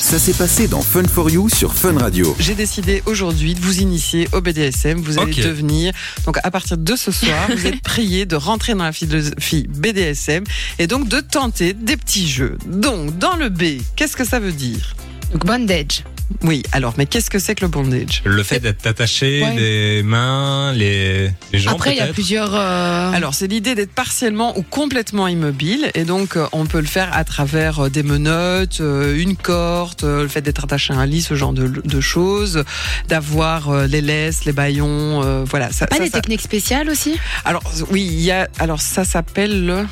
Ça s'est passé dans Fun for You sur Fun Radio. J'ai décidé aujourd'hui de vous initier au BDSM. Vous allez Ok. devenir, donc à partir de ce soir, vous êtes prié de rentrer dans la philosophie BDSM et donc de tenter des petits jeux. Donc, dans le B, qu'est-ce que ça veut dire? Donc bondage. Oui, alors, mais qu'est-ce que c'est que le bondage? Le fait d'être attaché, Ouais. les mains, les, les jambes Après, il y a plusieurs. euh, Alors, c'est l'idée d'être partiellement ou complètement immobile. Et donc, euh, on peut le faire à travers euh, des menottes, une corde, le fait d'être attaché à un lit, ce genre de, de choses, d'avoir les laisses, les baillons, euh, voilà. Ça, pas ça, des ça- techniques spéciales aussi? Alors, oui, il y a. Alors, ça s'appelle le.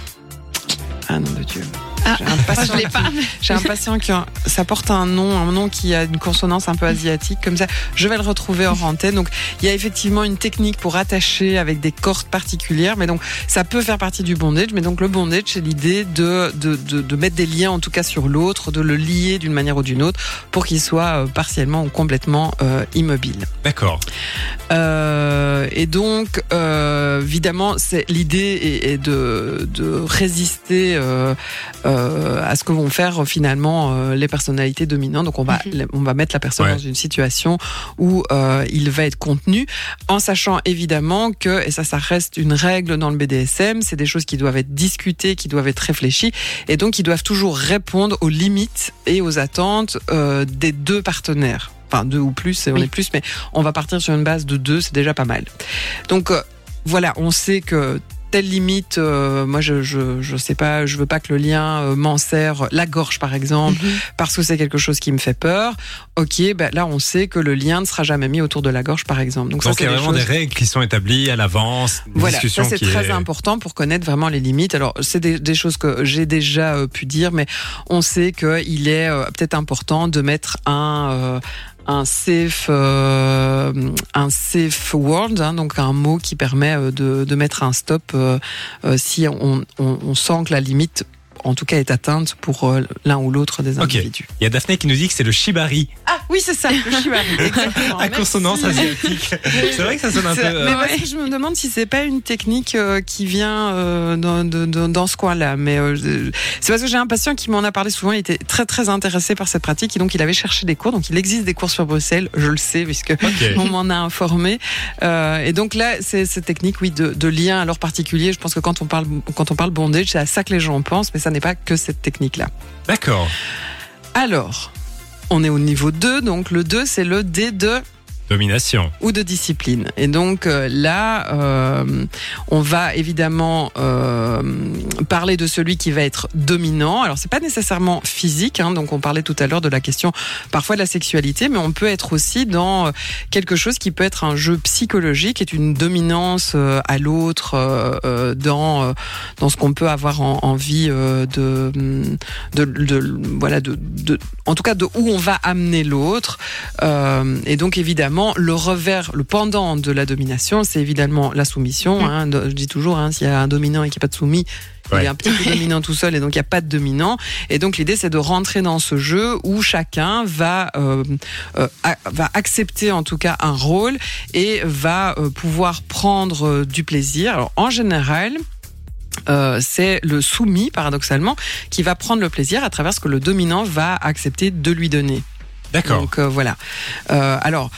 Ah non de Dieu. Ah, J'ai un patient, je l'ai pas. j'ai un patient qui a, ça porte un nom, un nom qui a une consonance un peu asiatique comme ça. Je vais le retrouver hors antenne. Donc, il y a effectivement une technique pour attacher avec des cordes particulières, mais donc ça peut faire partie du bondage. Mais donc le bondage, c'est l'idée de, de, de, de mettre des liens en tout cas sur l'autre, de le lier d'une manière ou d'une autre pour qu'il soit euh, partiellement ou complètement euh, immobile. D'accord. Euh, et donc, euh, évidemment, c'est l'idée est, est de, de résister euh, euh, à ce que vont faire euh, finalement euh, les personnalités dominantes. Donc, on va on va mettre la personne Ouais. dans une situation où euh, il va être contenu, en sachant évidemment que et ça, ça reste une règle dans le BDSM. C'est des choses qui doivent être discutées, qui doivent être réfléchies, et donc ils doivent toujours répondre aux limites et aux attentes euh, des deux partenaires. Enfin, deux ou plus, on Oui. est plus, mais on va partir sur une base de deux, c'est déjà pas mal. Donc euh, voilà, on sait que telle limite, euh, moi je, je je sais pas, je veux pas que le lien euh, m'enserre la gorge par exemple, Mhm. parce que c'est quelque chose qui me fait peur. Ok, ben là on sait que le lien ne sera jamais mis autour de la gorge par exemple. Donc, ça il c'est y a des vraiment choses- des règles qui sont établies à l'avance, voilà, discussion ça c'est très est... important pour connaître vraiment les limites. Alors c'est des, des choses que j'ai déjà euh, pu dire, mais on sait qu'il est euh, peut-être important de mettre un euh, un safe euh, un safe word, hein, donc un mot qui permet euh, de, de mettre un stop euh, euh, si on, on, on sent que la limite en tout cas est atteinte pour euh, l'un ou l'autre des Ok. individus. Il y a Daphné qui nous dit que c'est le shibari, Ah oui c'est ça, le shibari. exactement. à consonance asiatique. c'est vrai que ça sonne un peu... Euh, Mais parce que je me demande si c'est pas une technique euh, qui vient euh, dans, de- de- dans ce coin-là. Mais euh, c'est parce que j'ai un patient qui m'en a parlé souvent. Il était très très intéressé par cette pratique et donc il avait cherché des cours. Donc il existe des cours sur Bruxelles, je le sais puisque on m'en a informé. Euh, et donc là, c'est cette technique, oui, de, de lien à leur particulier. Je pense que quand on parle quand on parle bondage, c'est à ça que les gens pensent, mais ça n'est pas que cette technique-là. D'accord. Alors. On est au niveau 2, donc le 2 c'est le D de Domination. ou de discipline. Et donc euh, là, euh, on va évidemment euh, parler de celui qui va être dominant. Alors c'est pas nécessairement physique, hein, donc on parlait tout à l'heure de la question parfois de la sexualité, mais on peut être aussi dans quelque chose qui peut être un jeu psychologique, est une dominance à l'autre dans dans ce qu'on peut avoir en- envie de, de voilà de, en tout cas de où on va amener l'autre. Et donc évidemment, le revers, le pendant de la domination, c'est évidemment la soumission. Hein. De- Je dis toujours, hein, s'il y a un dominant et qu'il n'y a pas de soumis, il Ouais. est un petit peu dominant tout seul et donc il n'y a pas de dominant. Et donc l'idée, c'est de rentrer dans ce jeu où chacun va euh, euh, a- va accepter en tout cas un rôle et va euh, pouvoir prendre du plaisir. Alors en général. c'est le soumis, paradoxalement, qui va prendre le plaisir à travers ce que le dominant va accepter de lui donner. D'accord. Donc voilà. Alors,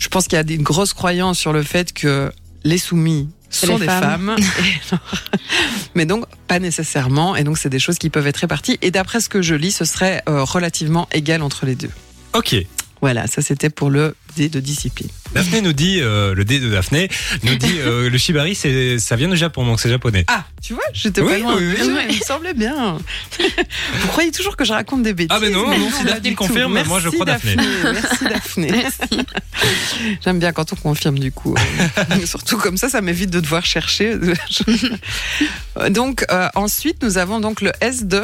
je pense qu'il y a une grosse croyance sur le fait que les soumis sont les des femmes. femmes, Et alors- mais donc pas nécessairement. Et donc c'est des choses qui peuvent être réparties. Et d'après ce que je lis, ce serait euh, relativement égal entre les deux. Ok. Voilà, ça c'était pour le dé de discipline. Daphné nous dit, euh, le dé de Daphné, nous dit euh, le shibari, c'est, ça vient du Japon, donc c'est japonais. Ah, tu vois, j'étais Oui, pas loin. oui, oui. Il me semblait bien. Vous croyez toujours que je raconte des bêtises Ah, mais non, non, si pas Daphné du le confirme, tout. moi, je Merci, crois Daphné. Merci Daphné. J'aime bien quand on confirme du coup. Surtout comme ça, ça m'évite de devoir chercher. donc euh, ensuite, nous avons donc le S de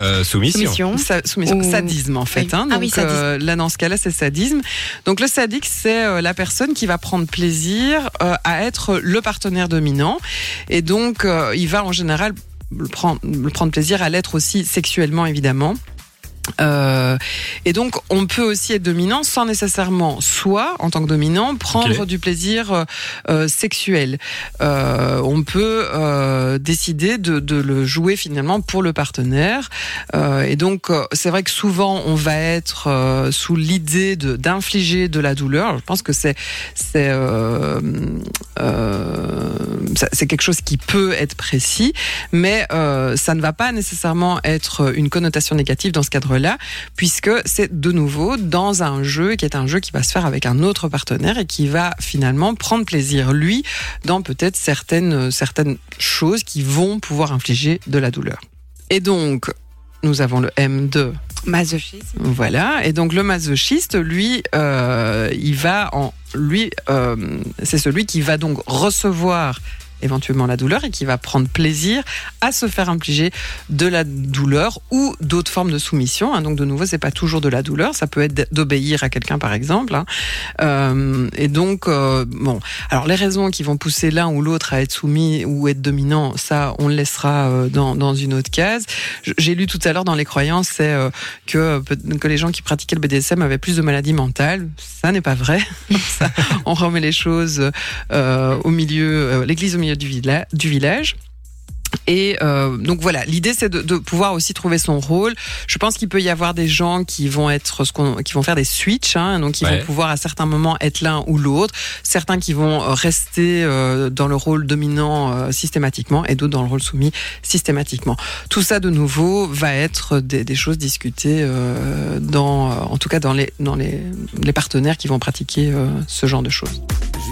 Euh, soumission. Soumission. Sa- soumission, Ou- sadisme en fait. Oui. Hein. Ah Donc oui, sadisme. euh, là dans ce cas-là, c'est sadisme. Donc le sadique, c'est euh, la personne qui va prendre plaisir euh, à être le partenaire dominant, et donc euh, il va en général le prendre, le prendre plaisir à l'être aussi sexuellement évidemment. Euh, et donc, on peut aussi être dominant sans nécessairement, soit en tant que dominant, prendre du plaisir euh, euh, sexuel. Euh, on peut euh, décider de, de le jouer finalement pour le partenaire. Euh, et donc, c'est vrai que souvent, on va être euh, sous l'idée de- d'infliger de la douleur. Je pense que c'est c'est euh, euh, ça- c'est quelque chose qui peut être précis, mais euh, ça ne va pas nécessairement être une connotation négative dans ce cadre-là, puisque c'est de nouveau dans un jeu qui est un jeu qui va se faire avec un autre partenaire et qui va finalement prendre plaisir lui dans peut-être certaines certaines choses qui vont pouvoir infliger de la douleur. Et donc nous avons le M2 Masochisme. voilà. Et donc le masochiste, lui, euh, il va en lui, euh, c'est celui qui va donc recevoir éventuellement la douleur et qui va prendre plaisir à se faire infliger de la douleur ou d'autres formes de soumission. hein. Donc de nouveau, c'est pas toujours de la douleur, ça peut être d'obéir à quelqu'un par exemple. hein. Euh, et donc euh, bon, alors les raisons qui vont pousser l'un ou l'autre à être soumis ou être dominant, ça on le laissera euh, dans, une autre case. J'ai lu tout à l'heure dans les croyances, c'est que, les gens qui pratiquaient le BDSM avaient plus de maladies mentales. Ça n'est pas vrai. On remet les choses au milieu, l'église au milieu du, villa- du village. Et euh, donc voilà, l'idée c'est de, de pouvoir aussi trouver son rôle. Je pense qu'il peut y avoir des gens qui vont être ce qu'on, qui vont faire des switches, hein, donc ils Ouais. vont pouvoir à certains moments être l'un ou l'autre. Certains qui vont euh, rester euh, dans le rôle dominant euh, systématiquement et d'autres dans le rôle soumis systématiquement. Tout ça de nouveau va être des, des choses discutées dans, en tout cas dans les dans les, les partenaires qui vont pratiquer ce genre de choses.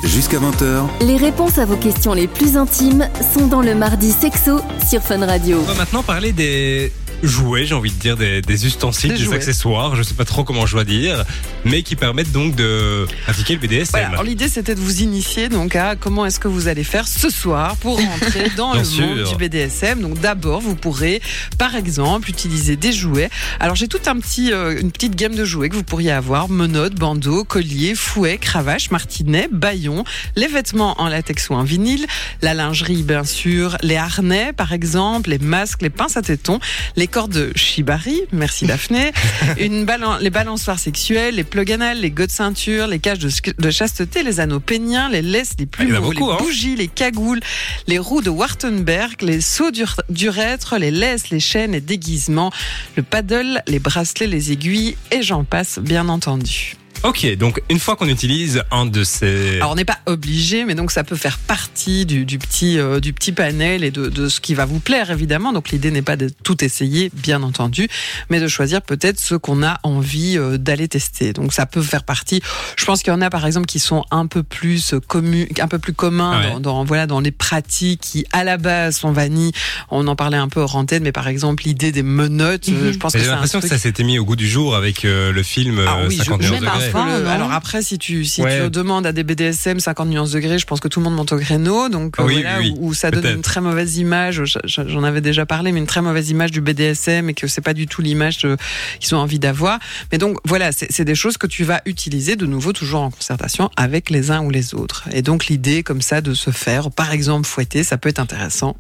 Jusqu'à 20h, Les réponses à vos questions les plus intimes sont dans le mardi sexo sur Fun Radio. On va maintenant parler des jouets, j'ai envie de dire, des, des ustensiles, Des accessoires, je sais pas trop comment je dois dire, mais qui permettent donc de pratiquer le BDSM. Voilà. Alors l'idée c'était de vous initier donc à comment est-ce que vous allez faire ce soir pour rentrer dans le monde sûr. du BDSM. Donc d'abord vous pourrez par exemple utiliser des jouets. Alors j'ai tout un petit euh, une petite gamme de jouets que vous pourriez avoir menottes, bandeaux, colliers, fouets, cravaches, martinets, baillons, les vêtements en latex ou en vinyle, la lingerie bien sûr, les harnais par exemple, les masques, les pinces à tétons, les cordes de shibari, merci Daphné, une balan- les balançoires sexuelles, les plugs anal, les godes ceinture, les cages de, de chasteté, les anneaux péniens, les laisses, les il y en a plumeaux, beaucoup, les hein. bougies, les cagoules, les roues de Wartenberg, les seaux d'ur- d'urètre, les laisses, les chaînes, les déguisements, le paddle, les bracelets, les aiguilles et j'en passe bien entendu. Ok, donc une fois qu'on utilise un de ces... Alors on n'est pas obligé, mais donc ça peut faire partie du, du petit euh, du petit panel et de, de ce qui va vous plaire évidemment. Donc l'idée n'est pas de tout essayer, bien entendu, mais de choisir peut-être ce qu'on a envie euh, d'aller tester. Donc ça peut faire partie. Je pense qu'il y en a par exemple qui sont un peu plus communs, un peu plus communs Ouais. dans, dans voilà dans les pratiques qui à la base sont vanille. On en parlait un peu hors antenne, mais par exemple l'idée des menottes, euh, je pense Mais que J'ai l'impression que truc- ça s'était mis au goût du jour avec euh, le film ah euh, oui, je- 50 je nuances pense degrés. que le- non alors après, si tu si Ouais. tu demandes à des BDSM 50 nuances degrés, je pense que tout le monde monte au créneau. Donc Ah oui, voilà, oui, où, où ça donne une très mauvaise image. je- je- J'en avais déjà parlé, mais une très mauvaise image du BDSM et que c'est pas du tout l'image euh, qu'ils ont envie d'avoir. Mais donc voilà, c'est des choses que tu vas utiliser de nouveau toujours en concertation avec les uns ou les autres. Et donc l'idée comme ça de se faire, par exemple, fouetter, ça peut être intéressant.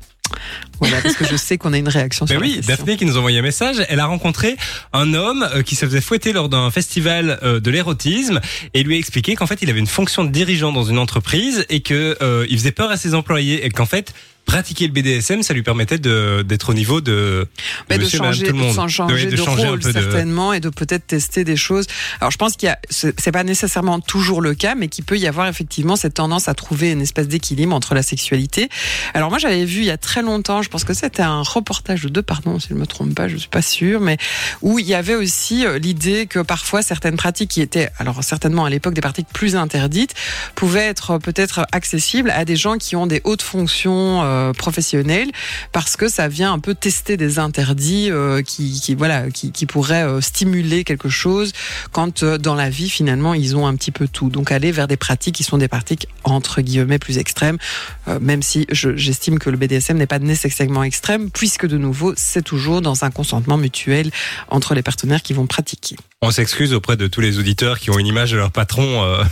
Voilà, parce que je sais qu'on a une réaction Ben sur la oui, question. Daphné qui nous a envoyé un message, elle a rencontré un homme euh, qui se faisait fouetter lors d'un festival euh, de l'érotisme et lui a expliqué qu'en fait il avait une fonction de dirigeant dans une entreprise et que euh, il faisait peur à ses employés et qu'en fait pratiquer le BDSM ça lui permettait de d'être au niveau de, de changer, tout le monde. sans changer Oui, de, changer un rôle peu de- certainement et de peut-être tester des choses. Alors je pense qu'il y a, c'est pas nécessairement toujours le cas, mais qu'il peut y avoir effectivement cette tendance à trouver une espèce d'équilibre entre la sexualité. Alors moi j'avais vu il y a très longtemps, je pense que c'était un reportage de deux, pardon si je me trompe pas, je suis pas sûre, mais où il y avait aussi euh, l'idée que parfois certaines pratiques qui étaient, alors certainement à l'époque des pratiques plus interdites, pouvaient être peut-être accessibles à des gens qui ont des hautes fonctions euh, professionnelles parce que ça vient un peu tester des interdits euh, qui, voilà qui, pourraient euh, stimuler quelque chose quand euh, dans la vie finalement ils ont un petit peu tout. Donc aller vers des pratiques qui sont des pratiques entre guillemets plus extrêmes même si je- j'estime que le BDSM n'est pas nécessairement extrême puisque de nouveau c'est toujours dans un consentement mutuel entre les partenaires qui vont pratiquer On s'excuse auprès de tous les auditeurs qui ont une image de leur patron. euh,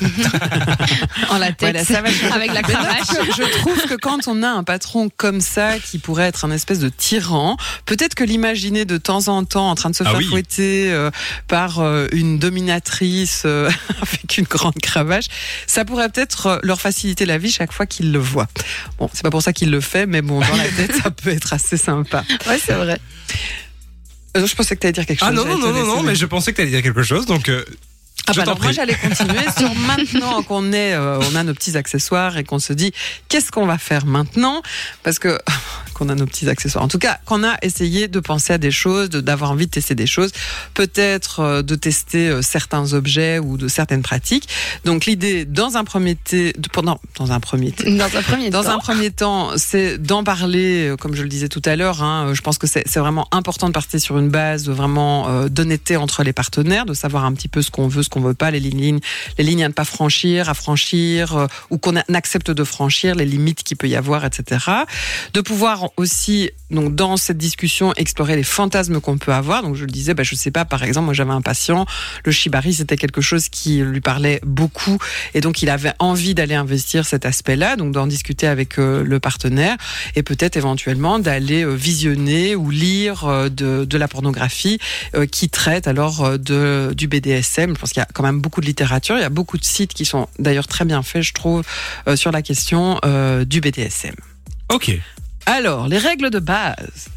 En la tête. Voilà, ça va avec la cravache. je trouve que quand on a un patron comme ça, qui pourrait être un espèce de tyran, peut-être que l'imaginer de temps en temps en train de se Ah faire oui. fouetter euh, par euh, une dominatrice euh, avec une grande cravache, ça pourrait peut-être leur faciliter la vie chaque fois qu'ils le voient. Bon, c'est pas pour ça qu'il le fait, mais bon, dans la tête, ça peut être assez sympa. Ouais, c'est vrai. Euh, je pensais que tu allais dire quelque chose. Ah non, non, non, non, mais je pensais que tu allais dire quelque chose, donc euh, Ah bah moi j'allais continuer sur maintenant qu'on est, euh, on a nos petits accessoires et qu'on se dit qu'est-ce qu'on va faire maintenant? Parce que qu'on a nos petits accessoires. En tout cas, qu'on a essayé de penser à des choses, de- d'avoir envie de tester des choses, peut-être euh, de tester euh, certains objets ou de certaines pratiques. Donc l'idée, dans un premier temps, pendant dans un premier temps. Dans un premier Dans temps. un premier temps, c'est d'en parler, euh, comme je le disais tout à l'heure. Hein, je pense que c'est c'est vraiment important de partir sur une base vraiment euh, d'honnêteté entre les partenaires, de savoir un petit peu ce qu'on veut, ce qu'on veut pas, les lignes, les lignes à ne pas franchir, à franchir, euh, ou qu'on accepte de franchir, les limites qu'il peut y avoir, etc. De pouvoir aussi, donc dans cette discussion, explorer les fantasmes qu'on peut avoir. Donc je le disais, bah, je sais pas, par exemple, moi j'avais un patient, le shibari, c'était quelque chose qui lui parlait beaucoup, et donc il avait envie d'aller investir cet aspect-là, donc d'en discuter avec euh, le partenaire, et peut-être éventuellement d'aller euh, visionner ou lire euh, de, la pornographie qui traite alors de, du BDSM. Je pense qu'il y a quand même beaucoup de littérature, il y a beaucoup de sites qui sont d'ailleurs très bien faits, je trouve, sur la question du BDSM. ok. Alors, les règles de base.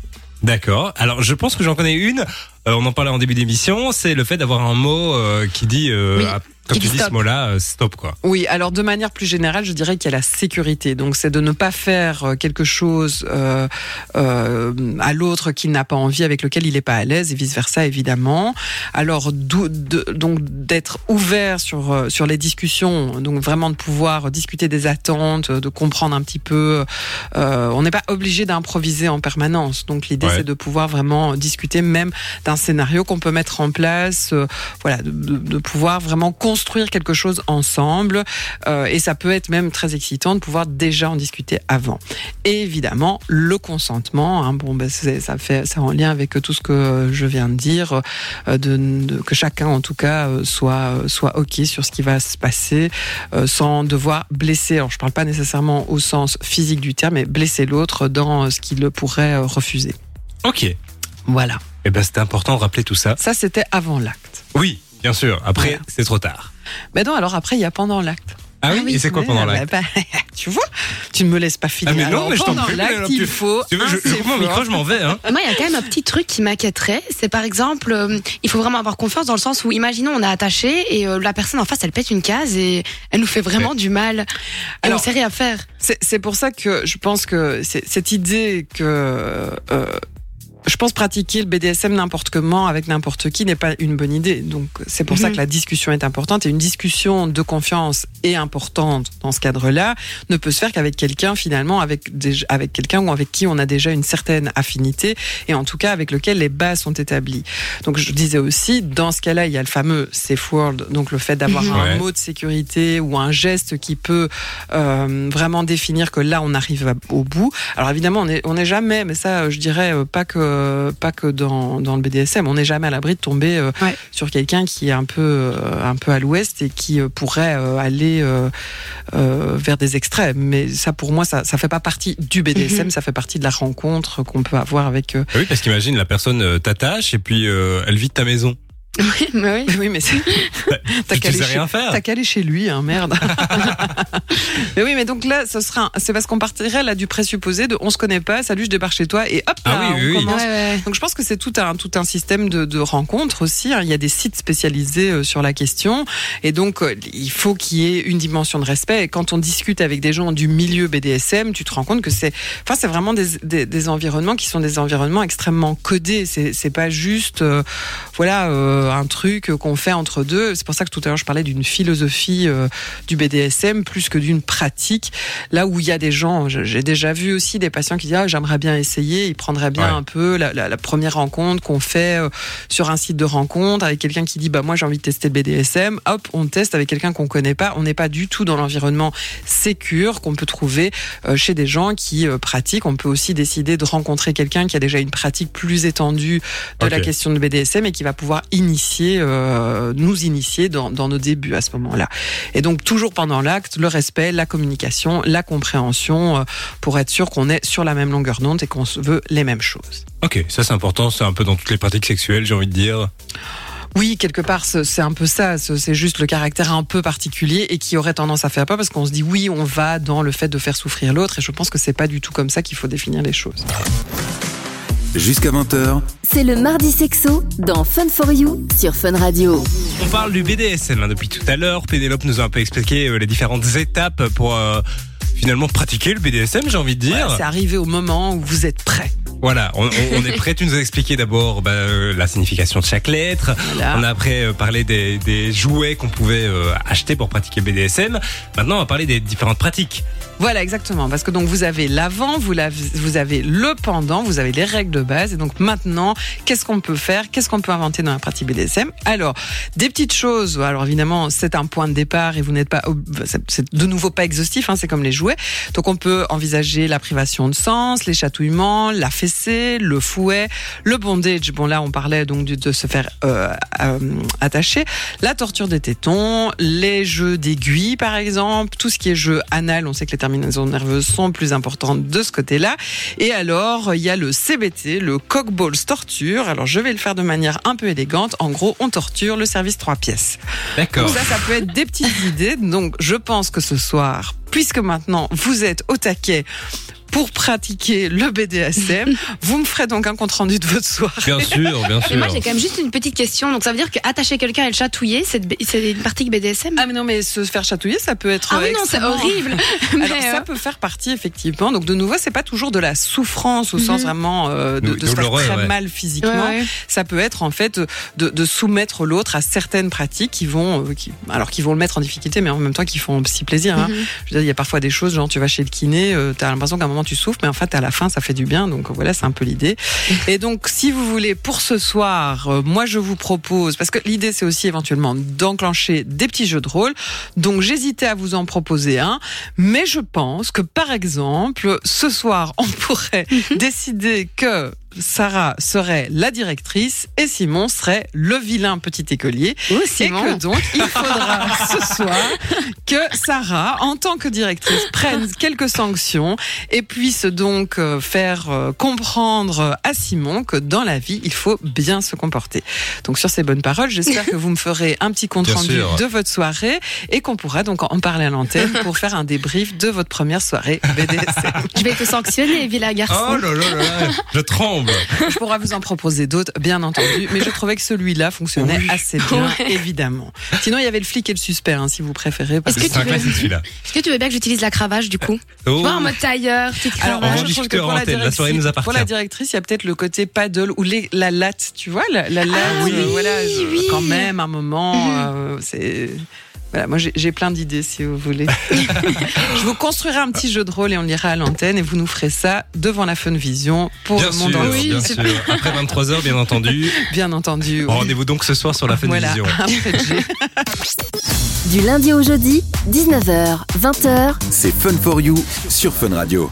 D'accord. Alors, je pense que j'en connais une. Euh, on en parlait en début d'émission. C'est le fait d'avoir un mot euh, qui dit, euh, Oui, qui tu dis ce stop. mot-là, euh, stop quoi. Oui, alors de manière plus générale, je dirais qu'il y a la sécurité. Donc c'est de ne pas faire euh, quelque chose euh, euh, à l'autre qui n'a pas envie, avec lequel il n'est pas à l'aise, et vice versa évidemment. Alors de- donc d'être ouvert sur sur les discussions, donc vraiment de pouvoir discuter des attentes, de comprendre un petit peu. euh, on n'est pas obligé d'improviser en permanence. Donc l'idée Ouais. c'est de pouvoir vraiment discuter même d'un scénario qu'on peut mettre en place. voilà, de, de- de pouvoir vraiment construire quelque chose ensemble. Euh, et ça peut être même très excitant de pouvoir déjà en discuter avant. Et évidemment, le consentement. Hein, bon, ben ça fait, c'est en lien avec tout ce que je viens de dire, euh, de, de- que chacun en tout cas euh, soit soit ok sur ce qui va se passer, euh, sans devoir blesser. Alors, je parle pas nécessairement au sens physique du terme, mais blesser l'autre dans ce qu'il pourrait refuser. Ok. Eh Voilà. ben, c'était important de rappeler tout ça. Ça, c'était avant l'acte. Oui, bien sûr. Après, Voilà. c'est trop tard. Mais non, alors après, il y a pendant l'acte. Ah oui, oui, et c'est quoi pendant bah, l'acte bah, Tu vois, tu ne me laisses pas finir. Ah, mais non, Alors, mais je t'en pendant prie, l'acte, il tu- faut. Tu veux, je, mon micro, je m'en vais. Hein. Moi, il y a quand même un petit truc qui m'inquiéterait. C'est par exemple, euh, il faut vraiment avoir confiance dans le sens où, imaginons, on est attaché et euh, la personne en face, elle pète une case et elle nous fait vraiment du mal. Et Alors- on sait rien faire. C'est pour ça que je pense que c'est- cette idée que euh, je pense pratiquer le BDSM n'importe comment avec n'importe qui n'est pas une bonne idée. Donc c'est pour ça Mhm. que la discussion est importante et une discussion de confiance est importante dans ce cadre-là ne peut se faire qu'avec quelqu'un finalement avec des, avec quelqu'un ou avec qui on a déjà une certaine affinité et en tout cas avec lequel les bases sont établies. Donc je disais aussi dans ce cas-là il y a le fameux safe word donc le fait d'avoir Mhm. un Ouais. mot de sécurité ou un geste qui peut euh, vraiment définir que là on arrive au bout. Alors évidemment on n'est on est jamais, mais ça je dirais euh, pas que pas que dans, dans le BDSM, on n'est jamais à l'abri de tomber euh, Ouais. sur quelqu'un qui est un peu euh, un peu à l'ouest et qui euh, pourrait euh, aller euh, euh, vers des extrêmes. Mais ça pour moi ça ça fait pas partie du BDSM, Mhm. ça fait partie de la rencontre qu'on peut avoir avec. euh, Ah Oui, parce qu'imagine, la personne euh, t'attache et puis euh, elle vide ta maison. Oui, mais oui. oui mais c'est t'as Tu, qu'à aller sais chez- rien faire. T'as qu'à aller chez lui, hein, merde. mais oui, mais donc là, ce sera, c'est parce qu'on partirait là du présupposé de on se connaît pas, salut, je débarque chez toi et hop Ah là, oui, on oui, oui. commence. Ouais, ouais. Donc je pense que c'est tout un tout un système de, de rencontres aussi. hein. Il y a des sites spécialisés euh, sur la question et donc euh, il faut qu'il y ait une dimension de respect. Et quand on discute avec des gens du milieu BDSM, tu te rends compte que c'est, enfin c'est vraiment des, des, des environnements qui sont des environnements extrêmement codés. C'est c'est pas juste euh, voilà euh, un truc qu'on fait entre deux. C'est pour ça que tout à l'heure je parlais d'une philosophie euh, du BDSM plus que d'une pratique. Là où il y a des gens, j'ai déjà vu aussi des patients qui disent ah, j'aimerais bien essayer, ils prendraient bien Ouais. un peu la, la- la première rencontre qu'on fait euh, sur un site de rencontre avec quelqu'un qui dit bah moi j'ai envie de tester le BDSM. Hop, on teste avec quelqu'un qu'on connaît pas. On n'est pas du tout dans l'environnement sécure qu'on peut trouver euh, chez des gens qui euh, pratiquent. On peut aussi décider de rencontrer quelqu'un qui a déjà une pratique plus étendue de la question de BDSM et qui va pouvoir initier initier, euh, nous initier dans, dans nos débuts à ce moment-là. Et donc toujours pendant l'acte, le respect, la communication, la compréhension, euh, pour être sûr qu'on est sur la même longueur d'onde et qu'on veut les mêmes choses. Ok, ça c'est important, c'est un peu dans toutes les pratiques sexuelles, j'ai envie de dire. Oui, quelque part, c'est un peu ça. C'est c'est juste le caractère un peu particulier et qui aurait tendance à faire peur parce qu'on se dit oui, on va dans le fait de faire souffrir l'autre. Et je pense que c'est pas du tout comme ça qu'il faut définir les choses. Jusqu'à 20h, C'est le mardi sexo dans Fun for You sur Fun Radio. On parle du BDSM hein, depuis tout à l'heure. Pénélope nous a un peu expliqué euh, les différentes étapes pour euh, finalement pratiquer le BDSM, j'ai envie de dire. C'est arrivé au moment où vous êtes prêt. Voilà, on, est prêt. Tu nous as expliqué d'abord bah, euh, la signification de chaque lettre. Voilà. On a après euh, parlé des, des jouets qu'on pouvait euh, acheter pour pratiquer le BDSM. Maintenant, on va parler des différentes pratiques. Voilà, exactement. Parce que donc vous avez l'avant, vous, l'avez- vous avez le pendant, vous avez les règles de base. Et donc maintenant, qu'est-ce qu'on peut faire? Qu'est-ce qu'on peut inventer dans la pratique BDSM Alors, des petites choses. Alors évidemment, c'est un point de départ et vous n'êtes pas, ob- c'est- c'est de nouveau pas exhaustif. Hein, c'est comme les jouets. Donc on peut envisager la privation de sens, les chatouillements, la fessée, le fouet, le bondage. Bon là, on parlait donc de se faire euh, euh, attacher, la torture des tétons, les jeux d'aiguilles par exemple, tout ce qui est jeu anal. On sait que les terminaisons nerveuses sont plus importantes de ce côté-là. Et alors, il y a le CBT, le cock balls torture. Alors je vais le faire de manière un peu élégante. En gros, on torture le service trois pièces. D'accord. Ça peut être des petites idées. Donc, je pense que ce soir, puisque maintenant vous êtes au taquet pour pratiquer le BDSM, vous me ferez donc un compte rendu de votre soirée. Bien sûr, bien Mais sûr. moi, j'ai quand même juste une petite question. Donc, ça veut dire qu'attacher quelqu'un et le chatouiller, c'est une pratique BDSM Ah mais non, mais se faire chatouiller, ça peut être Ah oui, non, c'est horrible. Alors Mais, ça euh, peut faire partie effectivement. Donc de nouveau, c'est pas toujours de la souffrance au sens Mhm. vraiment euh, de, de de se faire très ouais. mal physiquement. ouais, ouais. Ça peut être en fait de, de soumettre l'autre à certaines pratiques qui vont, euh, qui, alors qui vont le mettre en difficulté, mais en même temps qui font aussi plaisir. hein. Mhm. Je veux dire, il y a parfois des choses, genre tu vas chez le kiné, euh, t'as l'impression qu'à un moment tu souffres, mais en fait à la fin ça fait du bien. Donc voilà, c'est un peu l'idée. Et donc si vous voulez pour ce soir, euh, moi je vous propose, parce que l'idée c'est aussi éventuellement d'enclencher des petits jeux de rôle. Donc j'hésitais à vous en proposer un, mais je pense que par exemple ce soir on pourrait décider que Sarah serait la directrice et Simon serait le vilain petit écolier. Oh, Et Simon. que donc, il faudra ce soir que Sarah, en tant que directrice, prenne quelques sanctions et puisse donc euh, faire euh, comprendre à Simon que dans la vie, il faut bien se comporter. Donc sur ces bonnes paroles, j'espère que vous me ferez un petit compte Bien rendu sûr. de votre soirée et qu'on pourra donc en parler à l'antenne pour faire un débrief de votre première soirée BDSM. Je vais te sanctionner, vilain garçon. Oh là là là là, je tremble. Je pourrais vous en proposer d'autres, bien entendu, mais je trouvais que celui-là fonctionnait Oui. assez bien, Ouais. évidemment. Sinon, il y avait le flic et le suspect, hein, si vous préférez. parce Est-ce que veux-. Est-ce que tu veux bien que j'utilise la cravache du coup Oh. Tu vois, en mode tailleur, petite Alors, on je trouve que pour la, antenne, la soirée directrice- nous appartient. pour la directrice, il y a peut-être le côté paddle ou les, la latte, tu vois, la, la latte. oui, euh, voilà, je- oui. quand même, un moment, Mhm. euh, c'est. Voilà, moi j'ai plein d'idées si vous voulez. je vous construirai un petit jeu de rôle et on l'ira à l'antenne et vous nous ferez ça devant la Fun Vision pour Bien le monde sûr, entier. bien sûr. Après 23h, bien entendu. Bien entendu. oui. Rendez-vous donc ce soir sur la Fun Voilà, Vision. après le G. Du lundi au jeudi, 19h, 20h, c'est Fun for You sur Fun Radio.